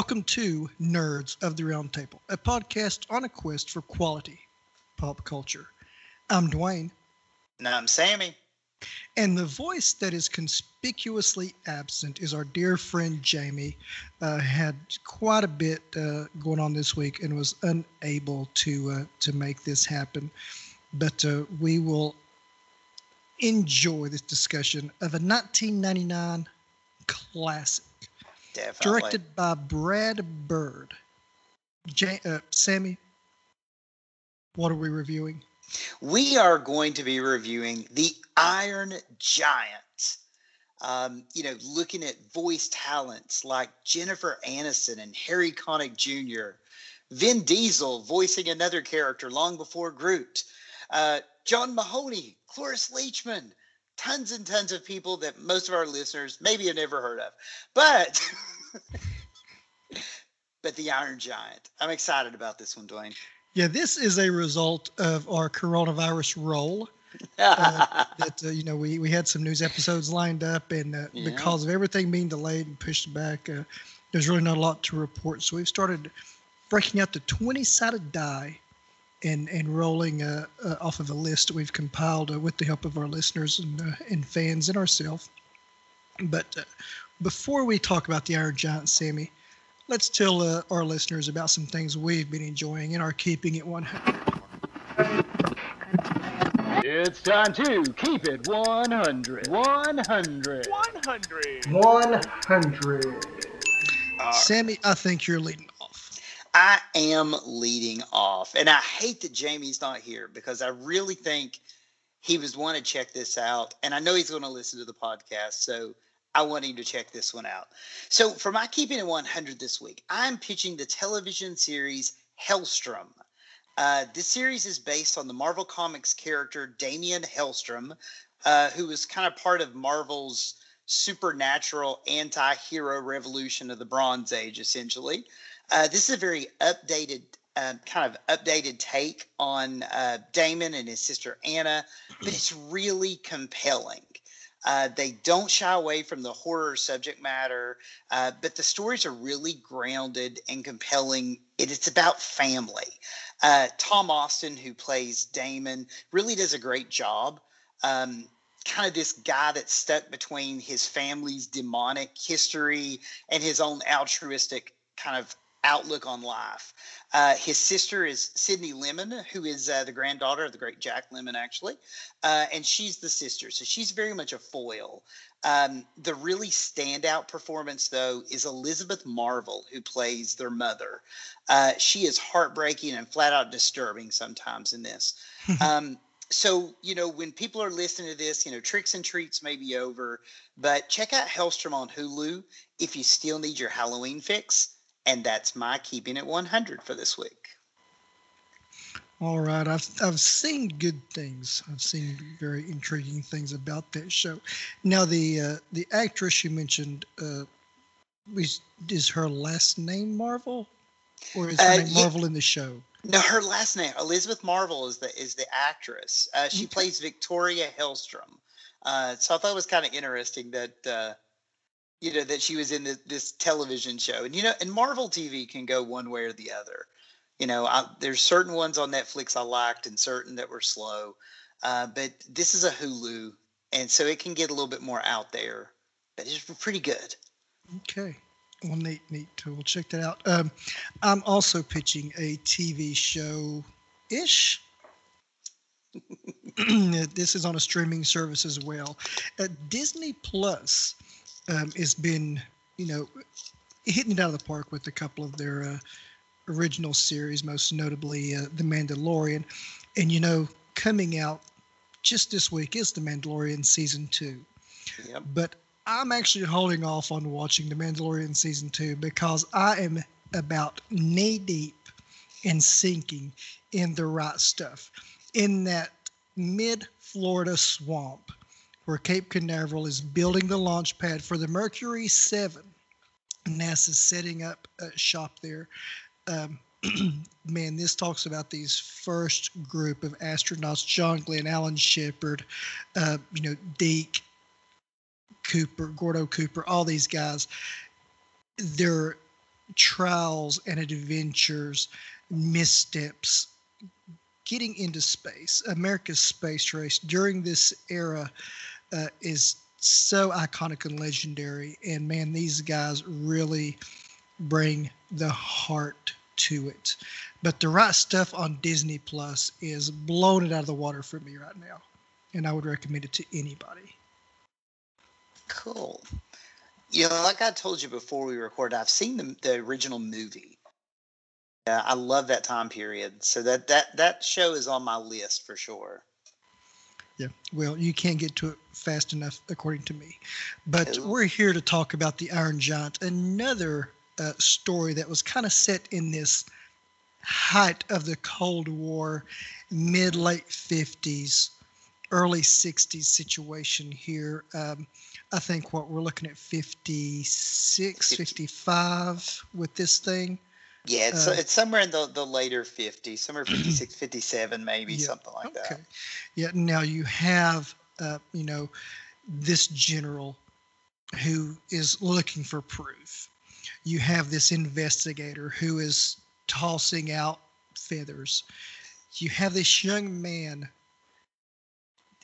Welcome to Nerds of the Round Table, a podcast on a quest for quality pop culture. I'm Dwayne. And I'm Sammy. And the voice that is conspicuously absent is our dear friend Jamie. Uh, had quite a bit uh, going on this week and was unable to uh, to make this happen. But uh, we will enjoy this discussion of a 1999 classic, Definitely. directed by Brad Bird. J- uh, Sammy, what are we reviewing? We are going to be reviewing The Iron Giant. Um, you know, looking at voice talents like Jennifer Aniston and Harry Connick Jr., Vin Diesel voicing another character long before Groot, uh, John Mahoney, Cloris Leachman, tons and tons of people that most of our listeners maybe have never heard of. But but the Iron Giant. I'm excited about this one, Dwayne. Yeah, this is a result of our coronavirus roll. uh, that uh, you know we we had some news episodes lined up, and uh, Yeah. because of everything being delayed and pushed back, uh, there's really not a lot to report. So we've started breaking out the 20 sided die and and rolling uh, uh, off of a list that we've compiled uh, with the help of our listeners and uh, and fans and ourselves. But uh, before we talk about the Iron Giant, Sammy, let's tell uh, our listeners about some things we've been enjoying and are keeping it 100. It's time to keep it 100. 100. 100. 100. Uh, Sammy, I think you're leading off. I am leading off, and I hate that Jamie's not here because I really think he was want to check this out, and I know he's going to listen to the podcast, so I want him to check this one out. So, for my keeping it 100 this week, I'm pitching the television series Helstrom. Uh, this series is based on the Marvel Comics character Damian Hellstrom, uh, who was kind of part of Marvel's supernatural anti-hero revolution of the Bronze Age, essentially. Uh, this is a very updated, uh, kind of updated take on uh, Damon and his sister Anna, but it's really compelling. Uh, they don't shy away from the horror subject matter, uh, but the stories are really grounded and compelling. It, it's about family. Uh, Tom Austen, who plays Damon, really does a great job. Um, kind of this guy that's stuck between his family's demonic history and his own altruistic kind of outlook on life. Uh, his sister is Sydney Lemmon, who is uh, the granddaughter of the great Jack Lemmon, actually, uh, and she's the sister, so she's very much a foil. Um, the really standout performance, though, is Elizabeth Marvel, who plays their mother. Uh, she is heartbreaking and flat out disturbing sometimes in this. um, so you know when people are listening to this you know tricks and treats may be over but check out helstrom on hulu if you still need your halloween fix and that's my keeping it 100 for this week All right, I've I've seen good things. I've seen very intriguing things about that show. Now the uh, the actress you mentioned uh, is is her last name Marvel, or is her Uh, name yeah. Marvel in the show? no her last name elizabeth marvel is the is the actress uh, she Okay. plays victoria helstrom uh, so i thought it was kind of interesting that uh, you know that she was in this, this television show and you know and marvel tv can go one way or the other you know I, there's certain ones on netflix i liked and certain that were slow uh, but this is a hulu and so it can get a little bit more out there but it's pretty good Okay. Well, neat, neat. We'll check that out. Um, I'm also pitching a TV show ish. this is on a streaming service as well. Uh, Disney Plus um, has been, you know, hitting it out of the park with a couple of their uh, original series, most notably uh, The Mandalorian. And, you know, coming out just this week is The Mandalorian season two. Yep. But I'm actually holding off on watching The Mandalorian season two because I am about knee deep and sinking in the right stuff. In that mid Florida swamp where Cape Canaveral is building the launch pad for the Mercury 7. NASA's setting up a shop there. Um, man, this talks about these first group of astronauts John Glenn, Alan Shepard, uh, you know, Deke, Cooper, Gordo Cooper, all these guys. They're trials and adventures, missteps, getting into space, America's space race during this era uh, is so iconic and legendary. And man, these guys really bring the heart to it. But the right stuff on Disney Plus is blowing it out of the water for me right now. And I would recommend it to anybody. Cool. You know, like I told you before we recorded, I've seen the, the original movie. Uh, I love that time period. So that, that that show is on my list for sure. Yeah, well, you can't get to it fast enough, according to me. But Ooh. we're here to talk about the Iron Giant, another uh, story that was kind of set in this height of the Cold War, mid late 50s, early 60s situation here. Um, I think what we're looking at 56, 55 with this thing. Yeah, it's Uh, it's somewhere in the, the later 50s, somewhere 56, 57, maybe Yeah, something like okay. that. Yeah. Now you have, uh, you know, this general who is looking for proof. You have this investigator who is tossing out feathers. You have this young man.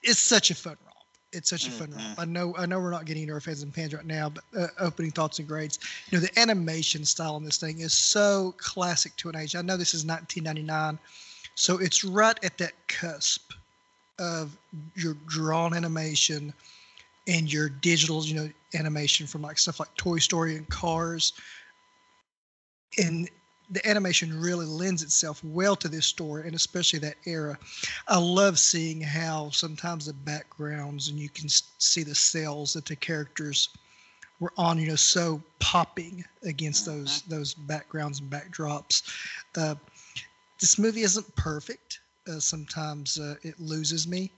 It's such a fun romp. It's such a fun Mhm. romp. I know. I know we're not getting into our fans and pans right now, but uh, opening thoughts and grades. You know, the animation style on this thing is so classic to an age. I know this is 1999, so it's right at that cusp of your drawn animation and your digital, you know, animation from like stuff like Toy Story and Cars. And the animation really lends itself well to this story and especially that era. I love seeing how sometimes the backgrounds and you can see the cells that the characters were on, you know, so popping against those those backgrounds and backdrops. Uh, this movie isn't perfect. Uh, sometimes uh, it loses me.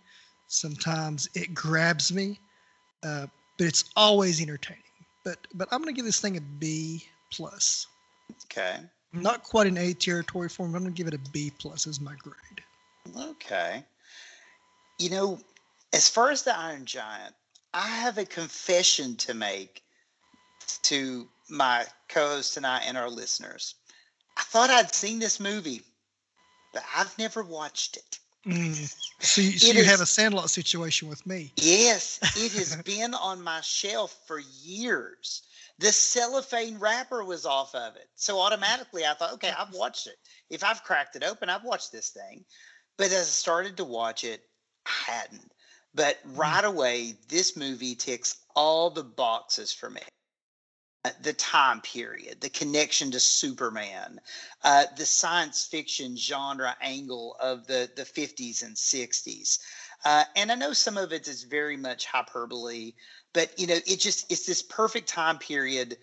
Sometimes it grabs me. Uh, but it's always entertaining. But but I'm gonna give this thing a B plus. Okay. Not quite an A territory for me. I'm gonna give it a B plus as my grade. Okay. You know, as far as the Iron Giant, I have a confession to make to my co host tonight and our listeners. I thought I'd seen this movie, but I've never watched it. Mm. So you, so you have a Sandlot situation with me. Yes, it has been on my shelf for years. The cellophane wrapper was off of it. So automatically I thought, okay, I've watched it. If I've cracked it open, I've watched this thing. But as I started to watch it, I hadn't. But right away, this movie ticks all the boxes for me. The time period, the connection to Superman, uh, the science fiction genre angle of the, the 50s and 60s. Uh, and I know some of it is very much hyperbole, but you know, it just it's this perfect time period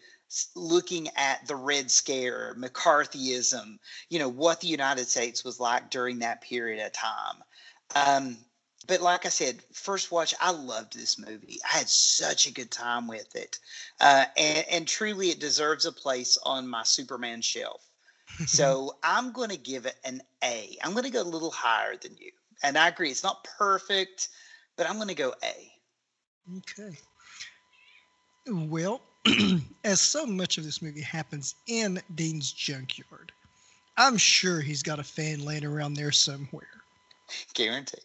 looking at the Red Scare, McCarthyism, you know, what the United States was like during that period of time. Um, but like I said, first watch, I loved this movie. I had such a good time with it, uh, and, and truly, it deserves a place on my Superman shelf. So I'm going to give it an A. I'm going to go a little higher than you. And I agree, it's not perfect, but I'm going to go A. Okay. Well, as so much of this movie happens in Dean's junkyard, I'm sure he's got a fan laying around there somewhere. Guarantee.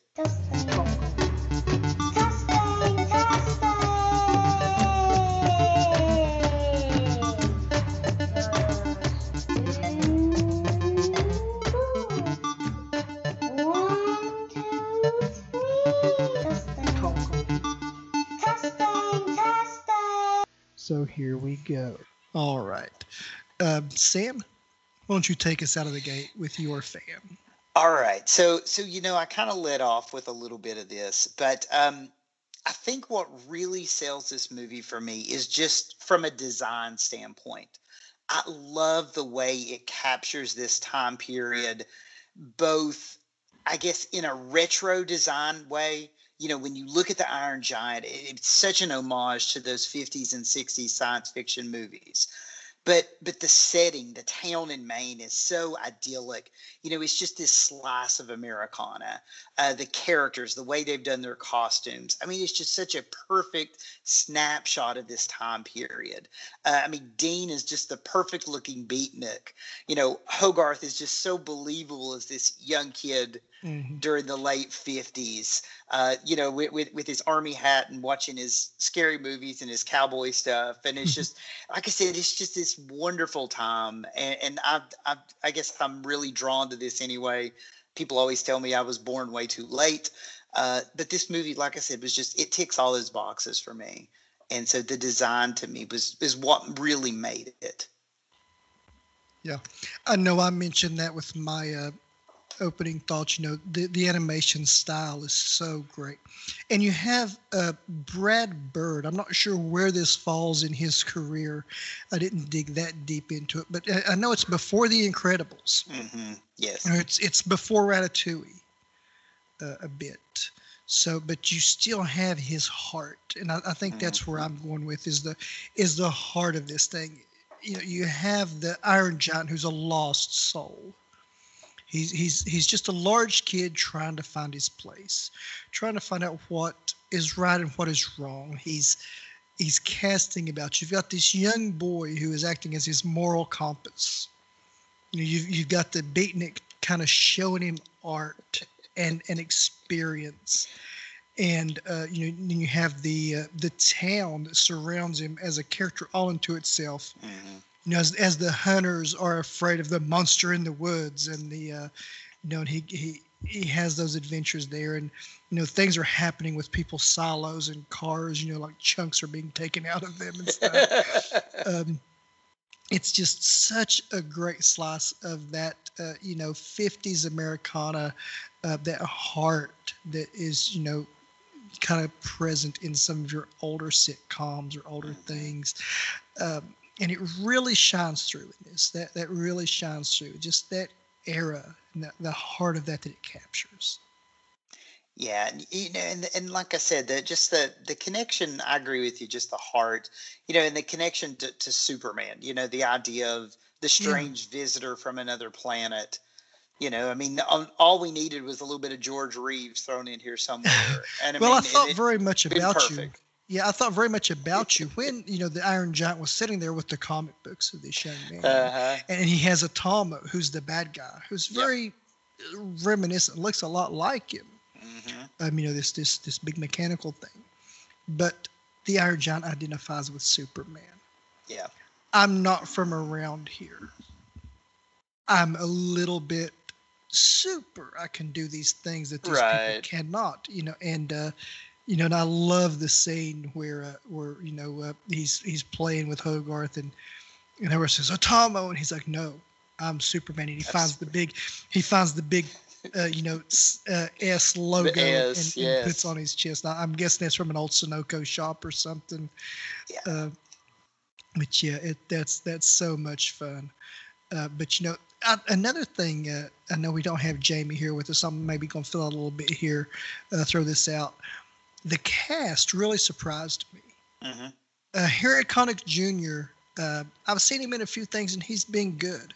So here we go. All right. Um, Sam, why don't you take us out of the gate with your fan? All right. So so you know, I kind of led off with a little bit of this, but um I think what really sells this movie for me is just from a design standpoint. I love the way it captures this time period, both, I guess, in a retro design way. You know, when you look at the Iron Giant, it- it's such an homage to those 50s and 60s science fiction movies. But but the setting the town in maine is so idyllic. You know it's just this slice of americana uh, the characters the way they've done their costumes. I mean it's just such a perfect snapshot of this time period. Uh, i mean dean is just the perfect looking beatnik. You know hogarth is just so believable as this young kid mm-hmm. during the late 50s uh, you know with, with, with his army hat and watching his scary movies and his cowboy stuff. And it's just like i said it's just this wonderful time. And, and I, I i guess i'm really drawn to this anyway. People always tell me i was born way too late. Uh, but this movie like i said was just it ticks all those boxes for me. And so the design to me was is what really made it. Yeah. I know i mentioned that with my uh, opening thoughts, you know, the, the animation style is so great. And you have uh, Brad Bird. I'm not sure where this falls in his career. I didn't dig that deep into it, but I, I know it's before The Incredibles. Mm-hmm. Yes. It's, it's before Ratatouille uh, a bit. So, but you still have his heart, and I, I think mm-hmm. that's where I'm going with is the is the heart of this thing. You know, you have the Iron Giant who's a lost soul He's he's he's just a large kid trying to find his place, trying to find out what is right and what is wrong. He's he's casting about. You've got this young boy who is acting as his moral compass. You you've you've got the beatnik kind of showing him art and and experience, and uh, you know you have the uh, the town that surrounds him as a character all into itself. Mm-hmm you know, as, as the hunters are afraid of the monster in the woods and the, uh, you know, and he, he, he has those adventures there and, you know, things are happening with people's silos and cars, you know, like chunks are being taken out of them and stuff. um, it's just such a great slice of that, uh, you know, 50s Americana, uh, that heart that is, you know, kind of present in some of your older sitcoms or older things. Um, and it really shines through in this. That that really shines through. Just that era and the, the heart of that that it captures. Yeah, and you know, and and like I said, the just the the connection. I agree with you. Just the heart, you know, and the connection to, to Superman. You know, the idea of the strange yeah. visitor from another planet. You know, I mean, all we needed was a little bit of George Reeves thrown in here somewhere. And I well, mean, I thought very much about you yeah, I thought very much about you when you know the Iron Giant was sitting there with the comic books of this young man, uh-huh. and he has Atomo, who's the bad guy, who's very yep. reminiscent, looks a lot like him. Mm-hmm. Um, you know this this this big mechanical thing, but the Iron Giant identifies with Superman. Yeah, I'm not from around here. I'm a little bit super. I can do these things that these right. people cannot. You know, and uh, you know, and I love the scene where uh, where you know uh, he's he's playing with Hogarth and and Hogarth says Atomo and he's like no I'm Superman and he That's finds the big he finds the big uh, you know uh, S logo S, and, yes. and, puts on his chest. Now, I'm guessing that's from an old Sunoco shop or something. Yeah. Uh, but yeah, it, that's that's so much fun. Uh, but you know, I, another thing, uh, I know we don't have Jamie here with us. I'm maybe going to fill out a little bit here, uh, throw this out the cast really surprised me. Mm-hmm. Uh, Harry Connick Jr. Uh, I've seen him in a few things, and he's been good.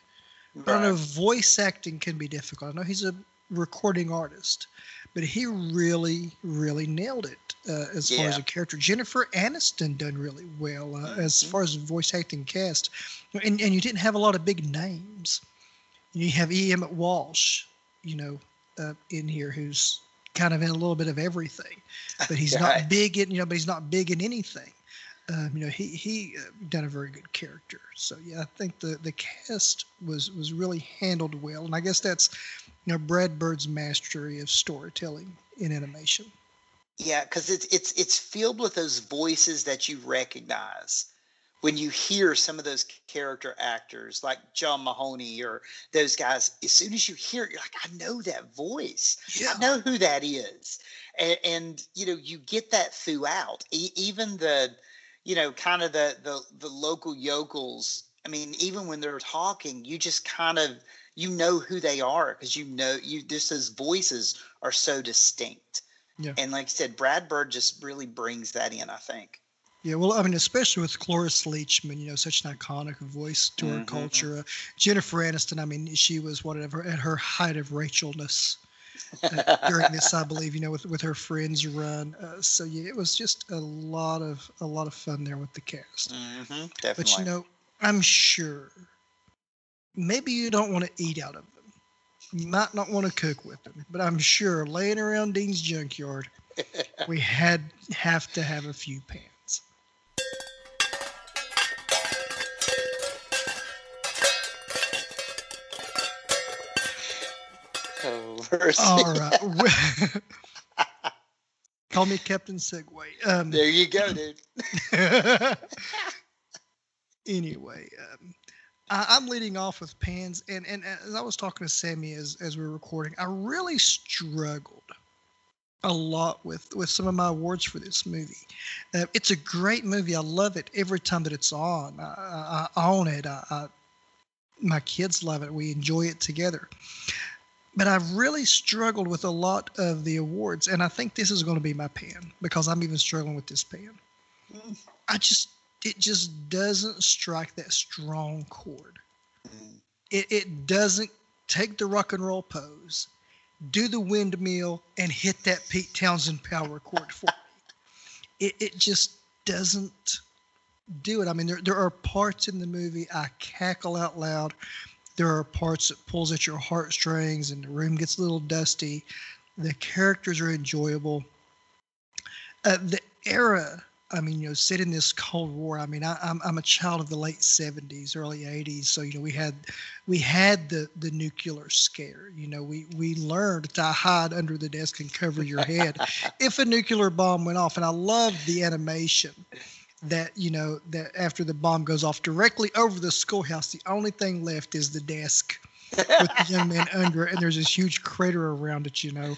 Right. I know voice acting can be difficult. I know he's a recording artist, but he really, really nailed it uh, as yeah. far as a character. Jennifer Aniston done really well uh, mm-hmm. as far as voice acting cast, and and you didn't have a lot of big names. You have E. Emmett Walsh, you know, uh, in here who's kind of in a little bit of everything, but he's not big in you know, but he's not big in anything. Um, you know, he he uh, done a very good character. So yeah, I think the the cast was was really handled well, and I guess that's you know Brad Bird's mastery of storytelling in animation. Yeah, because it's it's it's filled with those voices that you recognize when you hear some of those character actors like John Mahoney or those guys, as soon as you hear it, you're like, I know that voice. Yeah. I know who that is. And, and, you know, you get that throughout. E- even the, you know, kind of the, the the local yokels. I mean, even when they're talking, you just kind of you know who they are because you know you just those voices are so distinct. Yeah. And like I said, Brad Bird just really brings that in, I think. Yeah, well, I mean, especially with Cloris Leachman, you know, such an iconic voice to our Mhm. culture. Uh, Jennifer Aniston, I mean, she was whatever at her height of Rachelness uh, during this, I believe, you know, with with her friends run. Uh, so yeah, it was just a lot of a lot of fun there with the cast. hmm But you know, I'm sure maybe you don't want to eat out of them. You might not want to cook with them, but I'm sure laying around Dean's junkyard, we had have to have a few pans. All right. Call me Captain Segway. Um, There you go, dude. anyway, um, I, I'm leading off with pans, and, and as I was talking to Sammy as, as we were recording, I really struggled a lot with, with some of my awards for this movie. Uh, it's a great movie. I love it every time that it's on. I, I, I own it. I, I, my kids love it. We enjoy it together. But I've really struggled with a lot of the awards, and I think this is going to be my pan because I'm even struggling with this pan. Mm. I just it just doesn't strike that strong chord. Mm. It it doesn't take the rock and roll pose, do the windmill, and hit that Pete Townshend power chord for me. It it just doesn't do it. I mean, there there are parts in the movie I cackle out loud. There are parts that pulls at your heartstrings, and the room gets a little dusty. The characters are enjoyable. Uh, the era I mean, you know, set in this Cold War. I mean, I, I'm I'm a child of the late '70s, early '80s, so you know we had we had the the nuclear scare. You know, we we learned to hide under the desk and cover your head if a nuclear bomb went off. And I love the animation that you know that after the bomb goes off directly over the schoolhouse, the only thing left is the desk with the young man under it, and there's this huge crater around it. You know,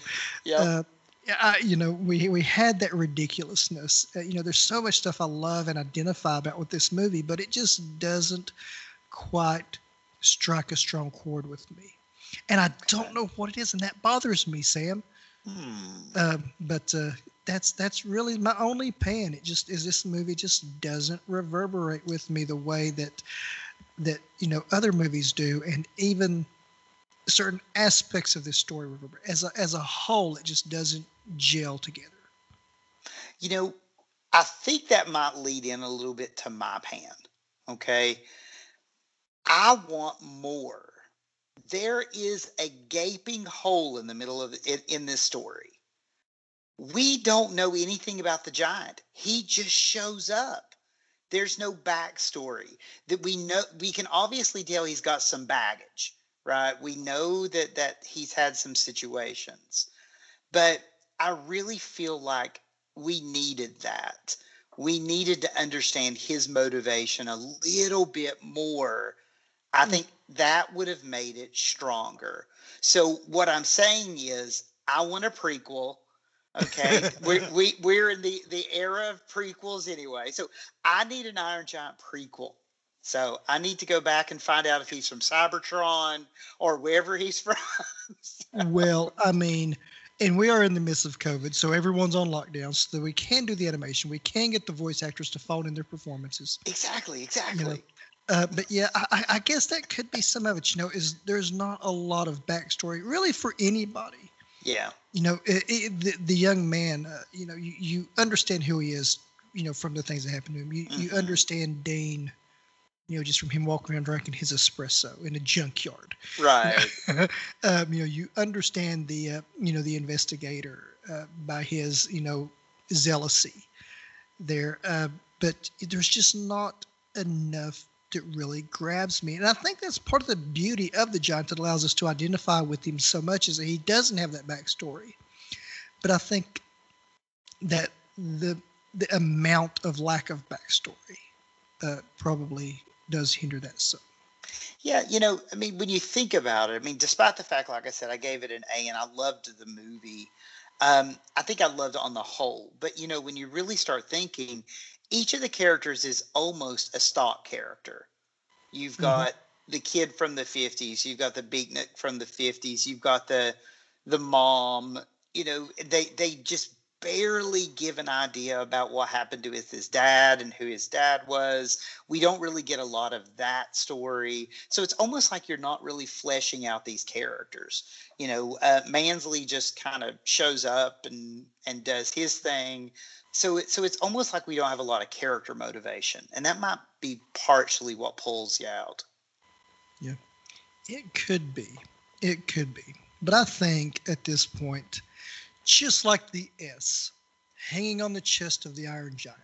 uh, yeah, you know, we we had that ridiculousness. Uh, you know, there's so much stuff I love and identify about with this movie, but it just doesn't quite strike a strong chord with me. And I don't know what it is, and that bothers me, Sam. Hmm. Uh, but uh, that's that's really my only pan. It just is this movie just doesn't reverberate with me the way that that you know other movies do, and even certain aspects of this story reverberate. As a as a whole, it just doesn't gel together. You know, I think that might lead in a little bit to my pan. Okay. I want more. There is a gaping hole in the middle of it in this story. We don't know anything about the giant. He just shows up. There's no backstory that we know. We can obviously tell he's got some baggage, right? We know that that he's had some situations, but I really feel like we needed that. We needed to understand his motivation a little bit more. I think that would have made it stronger. So what I'm saying is I want a prequel. Okay. we we we're in the the era of prequels anyway. So I need an Iron Giant prequel. So I need to go back and find out if he's from Cybertron or wherever he's from. well, I mean, and we are in the midst of COVID, so everyone's on lockdown, so that we can do the animation. We can get the voice actors to phone in their performances. exactly, exactly. Uh, but yeah, I, I- guess that could be some of it. You know, is there's not a lot of backstory really for anybody. yeah. You know, it, it, the, the young man. Uh, you know, you, you understand who he is. You know, from the things that happened to him. You you Mhm. understand Dane. You know, just from him walking around drinking his espresso in a junkyard. Right. um, you know, you understand the uh, you know the investigator uh, by his you know zealousy there, uh, but there's just not enough that really grabs me, and I think that's part of the beauty of the giant that allows us to identify with him so much is that he doesn't have that backstory, but I think that the the amount of lack of backstory uh, probably does hinder that some. Yeah, you know, I mean, when you think about it, I mean, despite the fact, like I said, I gave it an A and I loved the movie. Um, I think I loved it on the whole. But, you know, when you really start thinking, each of the characters is almost a stock character. You've Mhm. got the kid from the 50s, you've got the beatnik from the 50s, you've got the the mom, you know, they they just barely give an idea about what happened to his, his dad and who his dad was. We don't really get a lot of that story. So it's almost like you're not really fleshing out these characters. You know, uh, Mansley just kind of shows up and and does his thing. So it, so it's almost like we don't have a lot of character motivation, and that might be partially what pulls you out. Yeah, it could be. It could be. But I think at this point, just like the S hanging on the chest of the Iron Giant,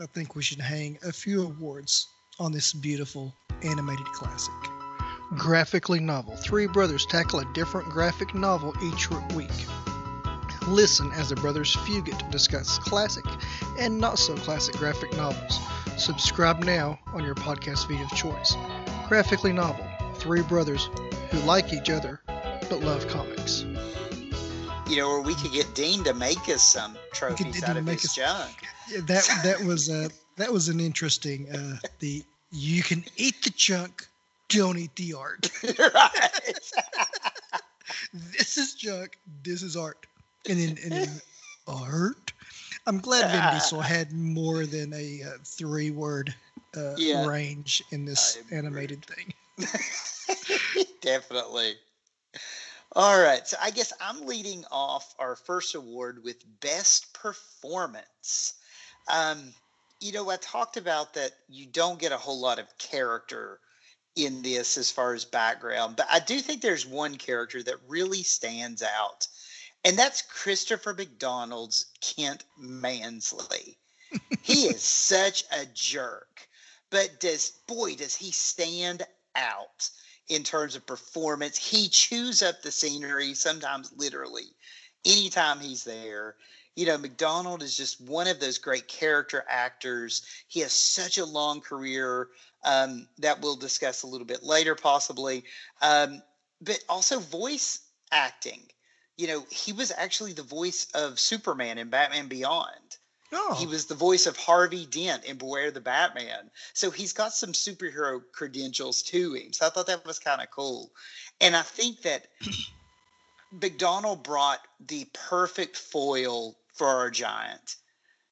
I think we should hang a few awards on this beautiful animated classic. Graphically novel. Three brothers tackle a different graphic novel each week. Listen as the brothers Fugit discuss classic and not so classic graphic novels. Subscribe now on your podcast feed of choice. Graphically novel. Three brothers who like each other but love comics. You know, or we could get Dean to make us some trophies Dean out of make his us- junk. That that was uh, that was an interesting uh, the you can eat the junk, don't eat the art. right. this is junk, this is art. And then, and then art. I'm glad Vin Diesel had more than a uh, three word uh, Yeah. range in this animated thing. Definitely. All right. So I guess I'm leading off our first award with best performance. Um, you know, I talked about that you don't get a whole lot of character in this as far as background, but I do think there's one character that really stands out, and that's Christopher McDonald's Kent Mansley. he is such a jerk, but does boy does he stand out in terms of performance. He chews up the scenery, sometimes literally, anytime he's there. You know, McDonald is just one of those great character actors. He has such a long career um, that we'll discuss a little bit later, possibly. Um, but also voice acting. You know, he was actually the voice of Superman in Batman Beyond. Oh, He was the voice of Harvey Dent in Beware the Batman. So he's got some superhero credentials to him. So I thought that was kind of cool. And I think that McDonald brought the perfect foil for our giant.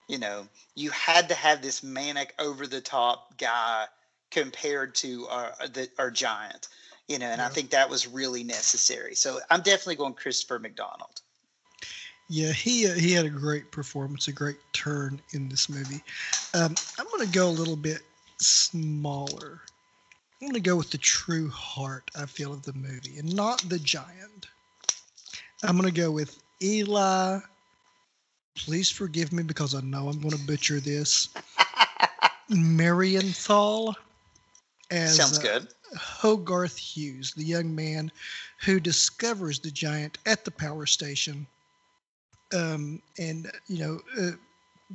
You know, you had to have this manic, over the top guy compared to our, the, our giant. You know, and I think that was really necessary. So I'm definitely going Christopher McDonald. Yeah, he uh, he had a great performance, a great turn in this movie. Um, I'm going to go a little bit smaller. I'm going to go with the true heart I feel of the movie, and not the giant. I'm going to go with Eli. Please forgive me because I know I'm going to butcher this. Marienthal as Sounds uh, good. Hogarth Hughes, the young man who discovers the giant at the power station, um, and you know uh,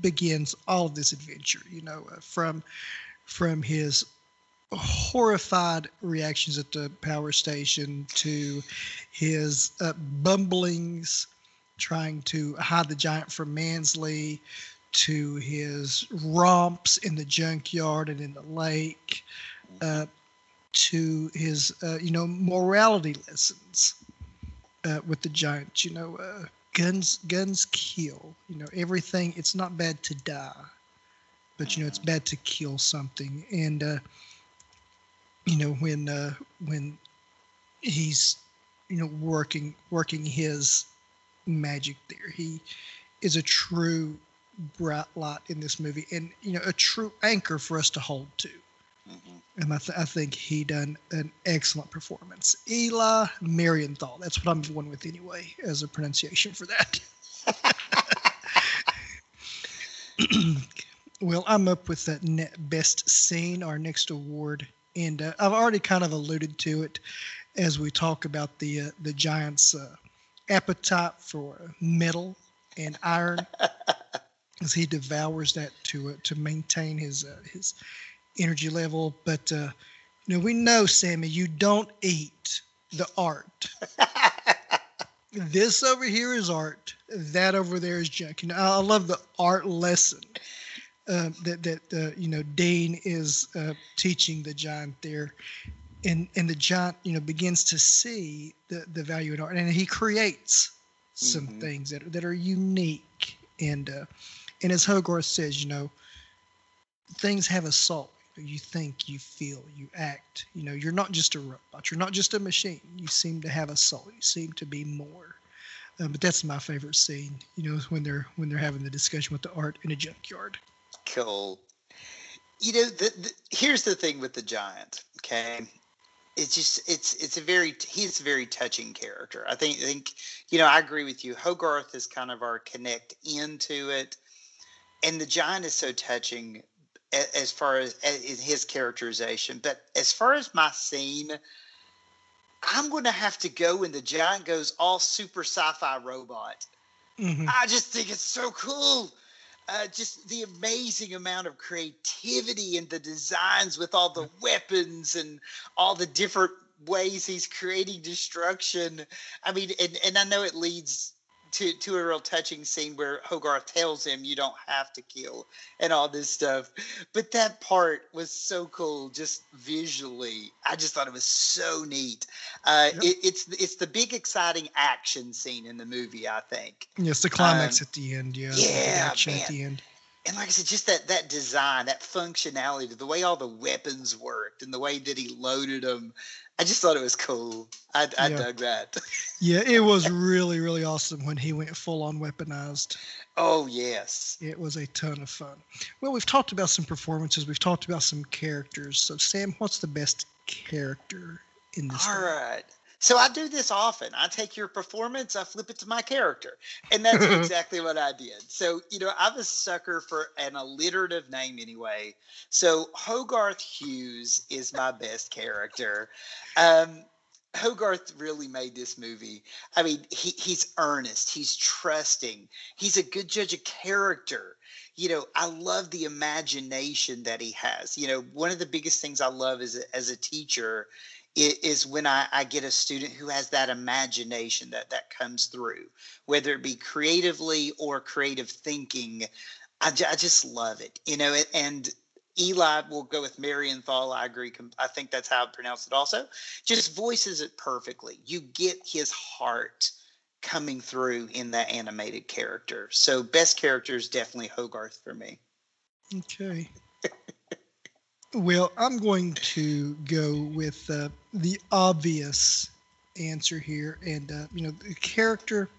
begins all of this adventure. You know, uh, from from his horrified reactions at the power station to his uh, bumblings trying to hide the giant from Mansley to his romps in the junkyard and in the lake uh, to his uh, you know morality lessons uh, with the giant you know uh, guns guns kill you know everything it's not bad to die but you know it's bad to kill something. And uh, you know when uh, when he's you know working working his magic there he is a true bright light in this movie and you know a true anchor for us to hold to Mhm. and I, th- I think he done an excellent performance. Eli Marienthal. That's what I'm going with anyway as a pronunciation for that. well, I'm up with that net best scene, our next award, and uh, I've already kind of alluded to it as we talk about the uh, the Giants' uh, appetite for metal and iron, as he devours that to uh, to maintain his uh, his energy level. But uh, you know, we know, Sammy, you don't eat the art. this over here is art. That over there is junk. You know, I love the art lesson uh, that that uh, you know Dane is uh, teaching the giant there, and and the giant you know begins to see the the value in art, and he creates some Mhm. things that that are unique and uh, and as Hogarth says, you know, things have a soul. You think, you feel, you act. You know, you're not just a robot. You're not just a machine. You seem to have a soul. You seem to be more. Uh, but that's my favorite scene. You know, when they're when they're having the discussion with the art in a junkyard. Cool. You know, the, the, here's the thing with the giant. Okay, it's just it's it's a very he's a very touching character. I think I think you know I agree with you. Hogarth is kind of our connect into it, and the giant is so touching as far as, his characterization. But as far as my scene, I'm going to have to go when the giant goes all super sci-fi robot. Mhm. I just think it's so cool. Uh, just the amazing amount of creativity in the designs with all the weapons and all the different ways he's creating destruction. I mean, and, and I know it leads to, to a real touching scene where Hogarth tells him you don't have to kill and all this stuff. But that part was so cool, just visually. I just thought it was so neat. Uh, Yep. it, it's it's the big exciting action scene in the movie, I think. Yes, the climax Um, at the end. Yeah, yeah, action at the end. And like I said, just that that design, that functionality, the way all the weapons worked, and the way that he loaded them, I just thought it was cool. I, I Yeah. dug that. Yeah, it was really, really awesome when he went full on weaponized. Oh yes, It was a ton of fun. Well, we've talked about some performances. We've talked about some characters. So, Sam, what's the best character in this? all right. So I do this often. I take your performance, I flip it to my character, and that's exactly what I did. So you know, I'm a sucker for an alliterative name anyway. So Hogarth Hughes is my best character. Um, Hogarth really made this movie. I mean, he, he's earnest, he's trusting, he's a good judge of character. You know, I love the imagination that he has. You know, one of the biggest things I love as a, as a teacher is when I, I get a student who has that imagination that that comes through, whether it be creatively or creative thinking. I, just love it, you know. And Eli will go with Marienthal. I agree. I think that's how I pronounce it. Also, just voices it perfectly. You get his heart coming through in that animated character. So best character is definitely Hogarth for me. Okay. well, I'm going to go with uh, the obvious answer here. And, uh, you know, the character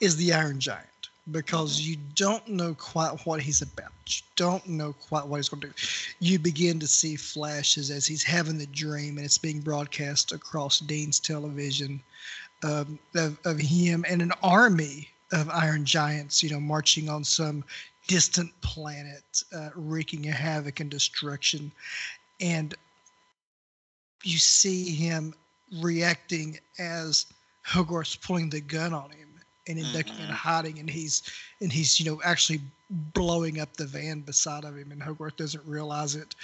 is the Iron Giant because you don't know quite what he's about. You don't know quite what he's going to do. You begin to see flashes as he's having the dream and it's being broadcast across Dean's television um, of, of him and an army of Iron Giants, you know, marching on some distant planet, uh, wreaking havoc and destruction. And you see him reacting as Hogarth's pulling the gun on him and him ducking and hiding, and he's and he's you know actually blowing up the van beside of him, and Hogarth doesn't realize it.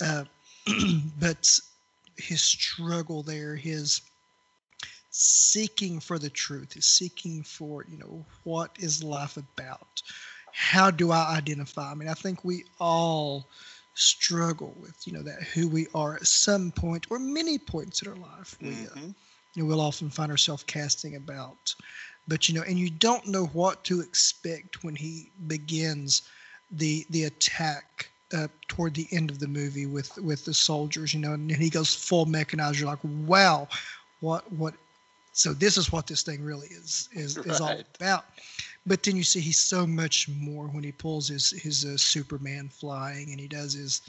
Uh, but his struggle there, his seeking for the truth, his seeking for you know what is life about? How do I identify? I mean, I think we all struggle with you know that who we are at some point or many points in our life. We uh, Mhm. you know, we'll often find ourselves casting about. But you know, and you don't know what to expect when he begins the the attack uh, toward the end of the movie with with the soldiers. You know, and he goes full mechanized. You're like, wow, what what? So this is what this thing really is is is all about. But then you see he's so much more when he pulls his his uh, Superman flying and he does his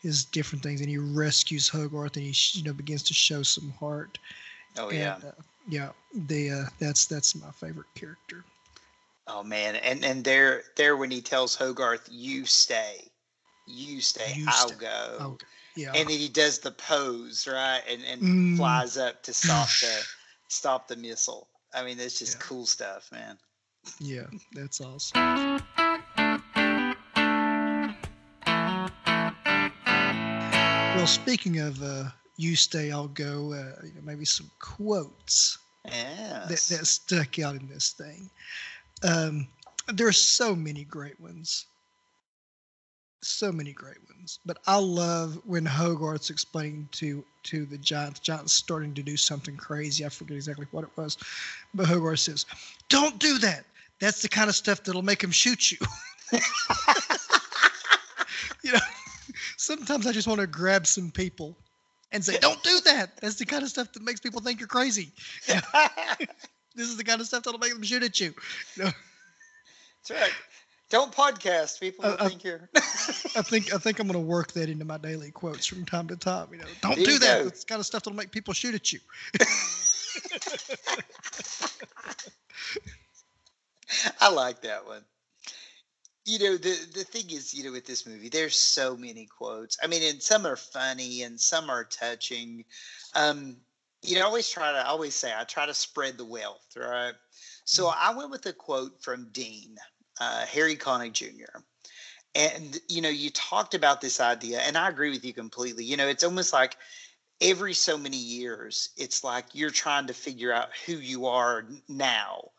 his different things and he rescues Hogarth and he sh- you know begins to show some heart. Oh yeah. And, uh, yeah. They uh, that's that's my favorite character. Oh man, and and there there when he tells Hogarth, "You stay, you stay, You I'll stay. go," Oh, yeah. and then he does the pose right, and and Mm. flies up to stop the stop the missile. I mean, it's just Yeah. cool stuff, man. Yeah, that's awesome. Well, speaking of uh, you stay, I'll go. Uh, you know, maybe some quotes that, Yes. that stuck out in this thing. Um, there are so many great ones. so many great ones. But I love when Hogarth's explaining to to the Giants. Giants starting to do something crazy. I forget exactly what it was, but Hogarth says, "Don't do that. That's the kind of stuff that'll make him shoot you." you know, sometimes I just want to grab some people and say, "Don't do that. That's the kind of stuff that makes people think you're crazy." this is the kind of stuff that'll make them shoot at you. you know? That's right. Don't podcast. People Uh, uh, think you're. I think I think I'm going to work that into my daily quotes from time to time. You know, don't There do that. go. The kind of stuff that'll make people shoot at you. I like that one. You know, the the thing is, you know, with this movie, there's so many quotes. I mean, and some are funny and some are touching. Um, you know, I always try to I always say I try to spread the wealth, right? So I went with a quote from Dean, uh, Harry Connick Jr. And you know, you talked about this idea, and I agree with you completely. You know, it's almost like every so many years, it's like you're trying to figure out who you are now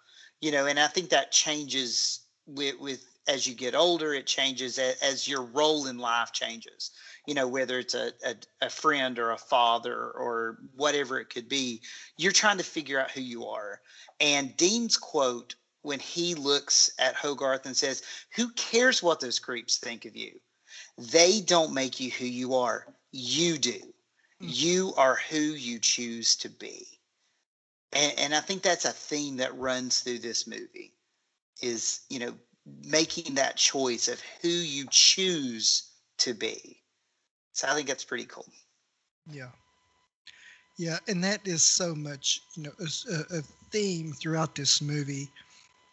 you know and i think that changes with with as you get older it changes as, as your role in life changes. You know whether it's a, a, a friend or a father or whatever it could be you're trying to figure out who you are. And dean's quote when he looks at hogarth and says who cares what those creeps think of you? They don't make you who you are. You do. Hmm. You are who you choose to be and, and I think that's a theme that runs through this movie is you know making that choice of who you choose to be. So I think that's pretty cool. Yeah. Yeah, and that is so much, you know, a theme throughout this movie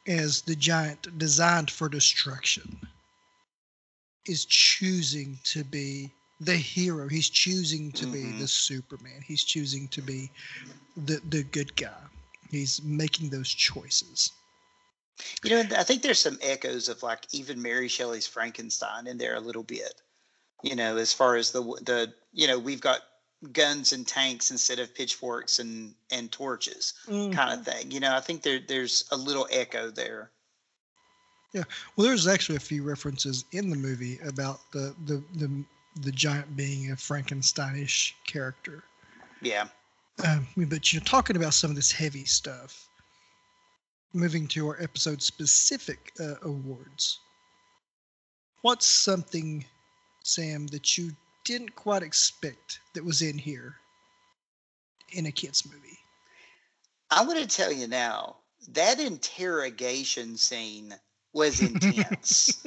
as the giant designed for destruction is choosing to be the hero. He's choosing to be Mhm. the Superman. He's choosing to be the the good guy. He's making those choices. You know, and I think there's some echoes of like even Mary Shelley's Frankenstein in there a little bit. You know, as far as the the you know we've got guns and tanks instead of pitchforks and and torches kind of thing. You know, I think there there's a little echo there. Yeah, well, there's actually a few references in the movie about the the the, the giant being a Frankensteinish character. Yeah. Um, but you're talking about some of this heavy stuff. Moving to our episode specific uh, awards. What's something, Sam, that you didn't quite expect that was in here in a kids movie? I'm going to tell you now that interrogation scene was intense.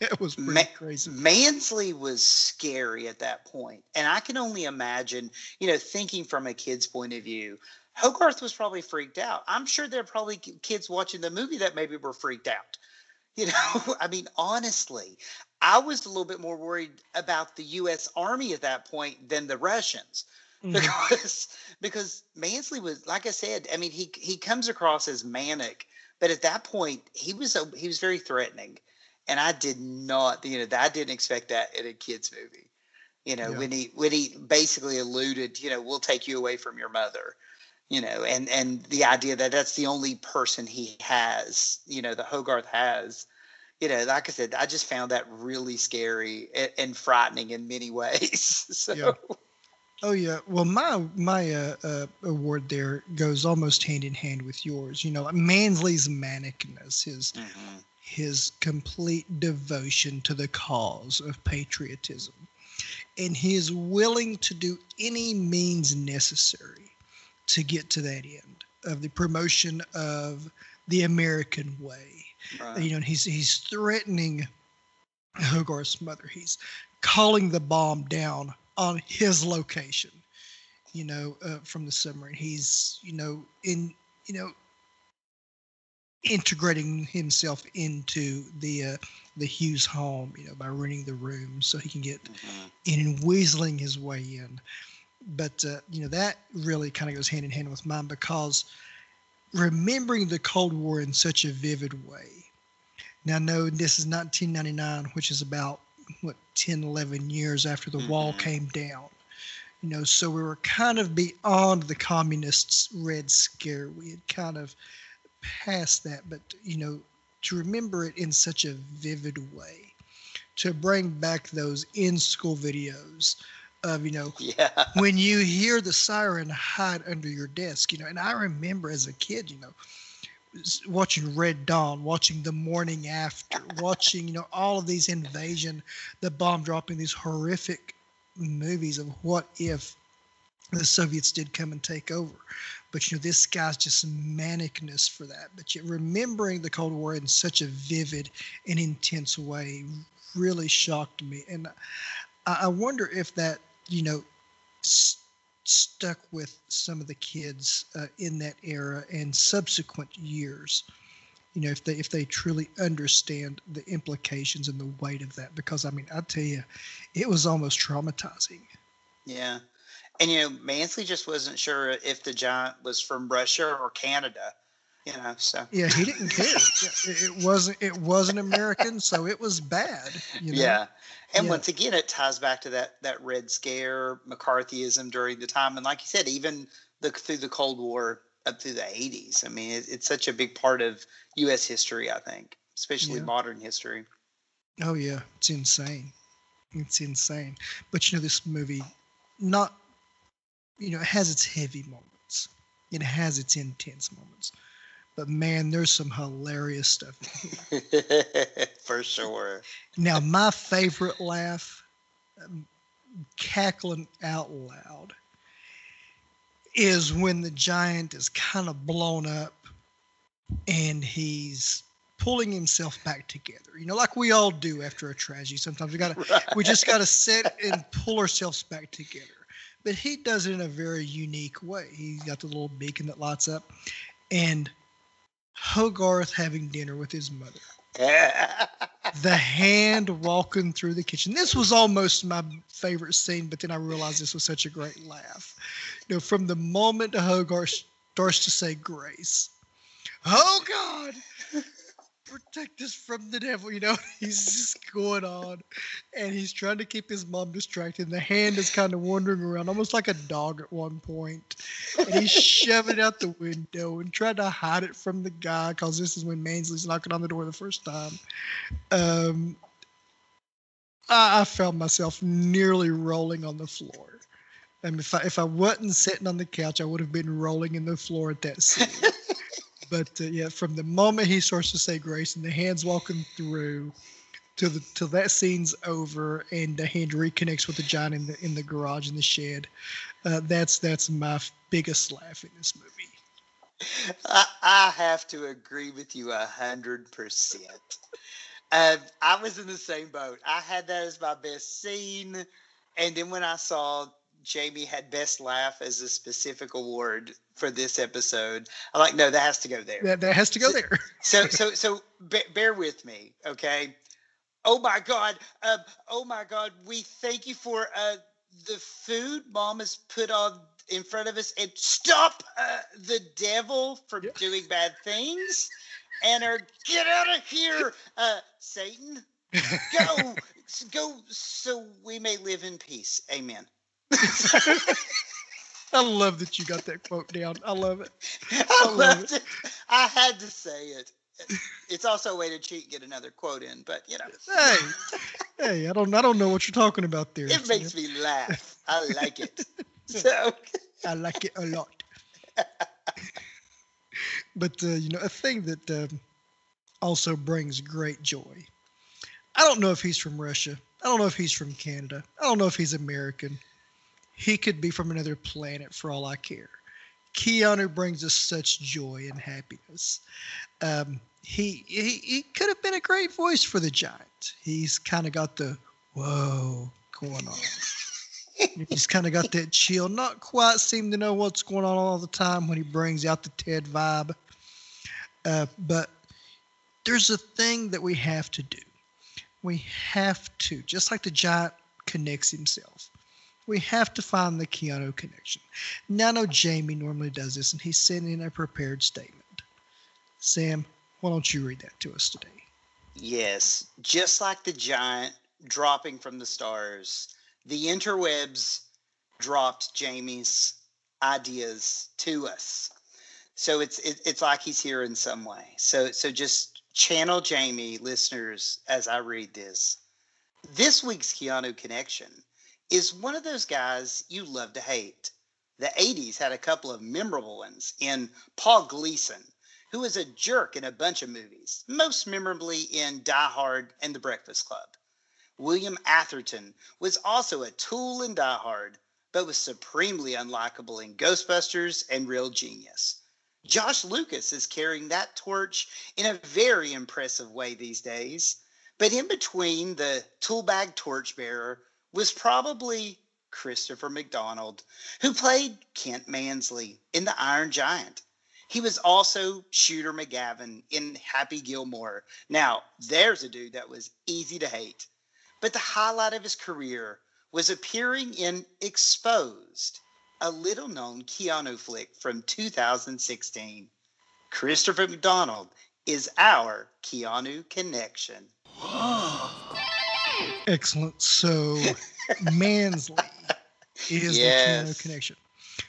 That was pretty Ma- crazy. Mansley was scary at that point, and I can only imagine, you know, thinking from a kid's point of view, Hogarth was probably freaked out. I'm sure there are probably kids watching the movie that maybe were freaked out. You know, I mean, honestly, I was a little bit more worried about the U.S. Army at that point than the Russians Mhm. because because Mansley was like I said. I mean, he he comes across as manic, but at that point, he was a, he was very threatening, and I did not, you know, I didn't expect that in a kids movie. You know, Yeah. when he when he basically alluded, you know, we'll take you away from your mother. You know, and and the idea that that's the only person he has, you know, that Hogarth has. You know, like I said, I just found that really scary and, and frightening in many ways. so, Yeah. Oh yeah. Well, my my uh, uh, award there goes almost hand in hand with yours. You know, Mansley's manicness, his Mhm. His complete devotion to the cause of patriotism, and he is willing to do any means necessary to get to that end of the promotion of the American way Right. you know, he's he's threatening Hogarth's mother. He's calling the bomb down on his location, you know, uh, from the submarine. He's, you know, in, you know, integrating himself into the uh, the Hughes home, you know, by renting the room so he can get Mhm. in and weaseling his way in. But uh, you know that really kind of goes hand in hand with mine because remembering the Cold War in such a vivid way. Now, no, this is 1999, which is about what 10, 11 years after the wall Mhm. came down. You know, so we were kind of beyond the communists' Red Scare. We had kind of passed that, but you know, to remember it in such a vivid way, to bring back those in school videos of you know Yeah. when you hear the siren hide under your desk you know and i remember as a kid you know watching red dawn watching the morning after watching you know all of these invasion the bomb dropping these horrific movies of what if the soviets did come and take over. But you know this guy's just manicness for that. But yet remembering the cold war in such a vivid and intense way really shocked me. And i, I wonder if that you know s- stuck with some of the kids uh, in that era and subsequent years you know if they if they truly understand the implications and the weight of that. Because i mean i tell you it was almost traumatizing. Yeah. And you know, Mansley just wasn't sure if the giant was from Russia or Canada. You know, so yeah he didn't care it, wasn't it wasn't american so it was bad you know? yeah. And Yeah. once again, it ties back to that that Red Scare, McCarthyism during the time, and like you said, even the through the Cold War up through the '80s. I mean, it, it's such a big part of U.S. history. I think, especially Yeah. modern history. Oh yeah, it's insane. It's insane. But you know, this movie, not, you know, it has its heavy moments. It has its intense moments. But man, there's some hilarious stuff. For sure. Now, my favorite laugh, um, cackling out loud, is when the giant is kind of blown up and he's pulling himself back together. You know, like we all do after a tragedy. Sometimes we got to we just got to sit and pull ourselves back together. But he does it in a very unique way. He's got the little beacon that lights up, and Hogarth having dinner with his mother. The hand walking through the kitchen. This was almost my favorite scene, but then I realized this was such a great laugh. You know, from the moment Hogarth starts to say grace, oh God, protect us from the devil. You know, he's just going on and he's trying to keep his mom distracted. And the hand is kind of wandering around, almost like a dog at one point. And he's shoving it out the window and trying to hide it from the guy because this is when Mansley's knocking on the door the first time. Um, I, I found myself nearly rolling on the floor. And if I if I wasn't sitting on the couch, I would have been rolling in the floor at that scene. But uh, yeah, from the moment he starts to say grace and the hands walking through, till the till that scene's over and the hand reconnects with the giant in the in the garage in the shed, uh, that's that's my f- biggest laugh in this movie. I, I have to agree with you a hundred percent. Um, I was in the same boat. I had that as my best scene, and then when I saw Jamie had best laugh as a specific award for this episode, I'm like, no, that has to go there. That that has to go there. So, so, so, be, bear with me, okay? Oh my God! Uh, oh my God! We thank you for uh, the food Mom has put on in front of us, and stop uh, the devil from Yeah. doing bad things, and or get out of here, uh, Satan! Go, go, so we may live in peace. Amen. I love that you got that quote down. I love it. I love loved it. I had to say it. It's also a way to cheat and get another quote in, but you know. Hey, hey, I don't I don't know what you're talking about there. It makes me laugh. I like it. So I like it a lot. but uh, you know, a thing that um, also brings great joy. I don't know if he's from Russia. I don't know if he's from Canada. I don't know if he's American. He could be from another planet for all I care. Keanu brings us such joy and happiness. Um, he, he he could have been a great voice for the giant. He's kind of got the whoa going on. He's kind of got that chill, not quite seem to know what's going on all the time when he brings out the Ted vibe. Uh, but there's a thing that we have to do. We have to, just like the giant connects himself, we have to find the Keanu connection. Now, I know Jamie normally does this, and he's sending in a prepared statement. Sam, why don't you read that to us today? yes, just like the giant dropping from the stars, the interwebs dropped Jamie's ideas to us. So it's it, it's like he's here in some way. So so just channel Jamie, listeners, as I read this. This week's Keanu connection is one of those guys you love to hate. The 80s had a couple of memorable ones in Paul Gleason, who was a jerk in a bunch of movies, most memorably in Die Hard and The Breakfast Club. William Atherton was also a tool in Die Hard, but was supremely unlikable in Ghostbusters and Real Genius. Josh Lucas is carrying that torch in a very impressive way these days. But in between the toolbag torchbearer was probably Christopher McDonald, who played Kent Mansley in The Iron Giant. He was also Shooter McGavin in Happy Gilmore. Now, there's a dude that was easy to hate. But the highlight of his career was appearing in Exposed, a little known Keanu flick from 2016. Christopher McDonald is our Keanu connection. Excellent. So Mansley is the Yes. Keanu connection.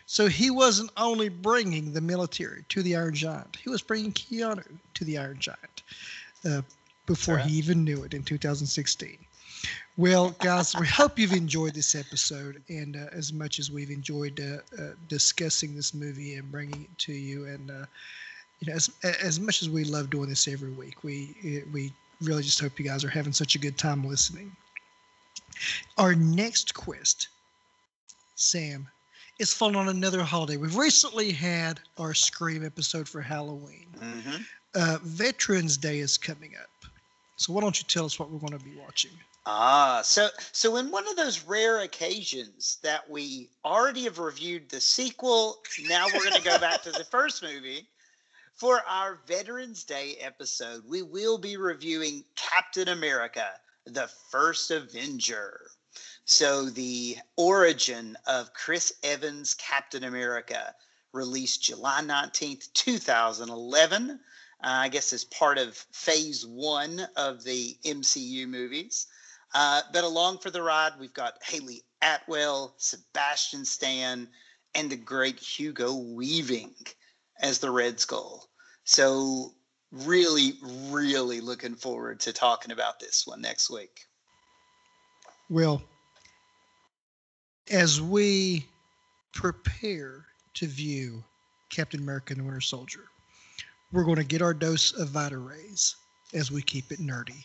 So he wasn't only bringing the military to the Iron Giant, he was bringing Keanu to the Iron Giant uh, before Right. he even knew it in 2016. Well, guys, we hope you've enjoyed this episode, and uh, as much as we've enjoyed uh, uh, discussing this movie and bringing it to you, and uh, you know, as as much as we love doing this every week, we we really just hope you guys are having such a good time listening. Our next quest, Sam, is falling on another holiday. We've recently had our Scream episode for Halloween. Mhm. Uh, Veterans Day is coming up. So why don't you tell us what we're going to be watching? Ah, so so in one of those rare occasions that we already have reviewed the sequel, now we're going to go back to the first movie. For our Veterans Day episode, we will be reviewing Captain America, the First Avenger. So the origin of Chris Evans' Captain America, released July 19th, 2011. Uh, I guess as part of phase one of the MCU movies. Uh, but along for the ride, we've got Hayley Atwell, Sebastian Stan, and the great Hugo Weaving as the Red Skull. So, really, really looking forward to talking about this one next week. Well, as we prepare to view Captain America and the Winter Soldier, we're going to get our dose of Vita Rays as we keep it nerdy.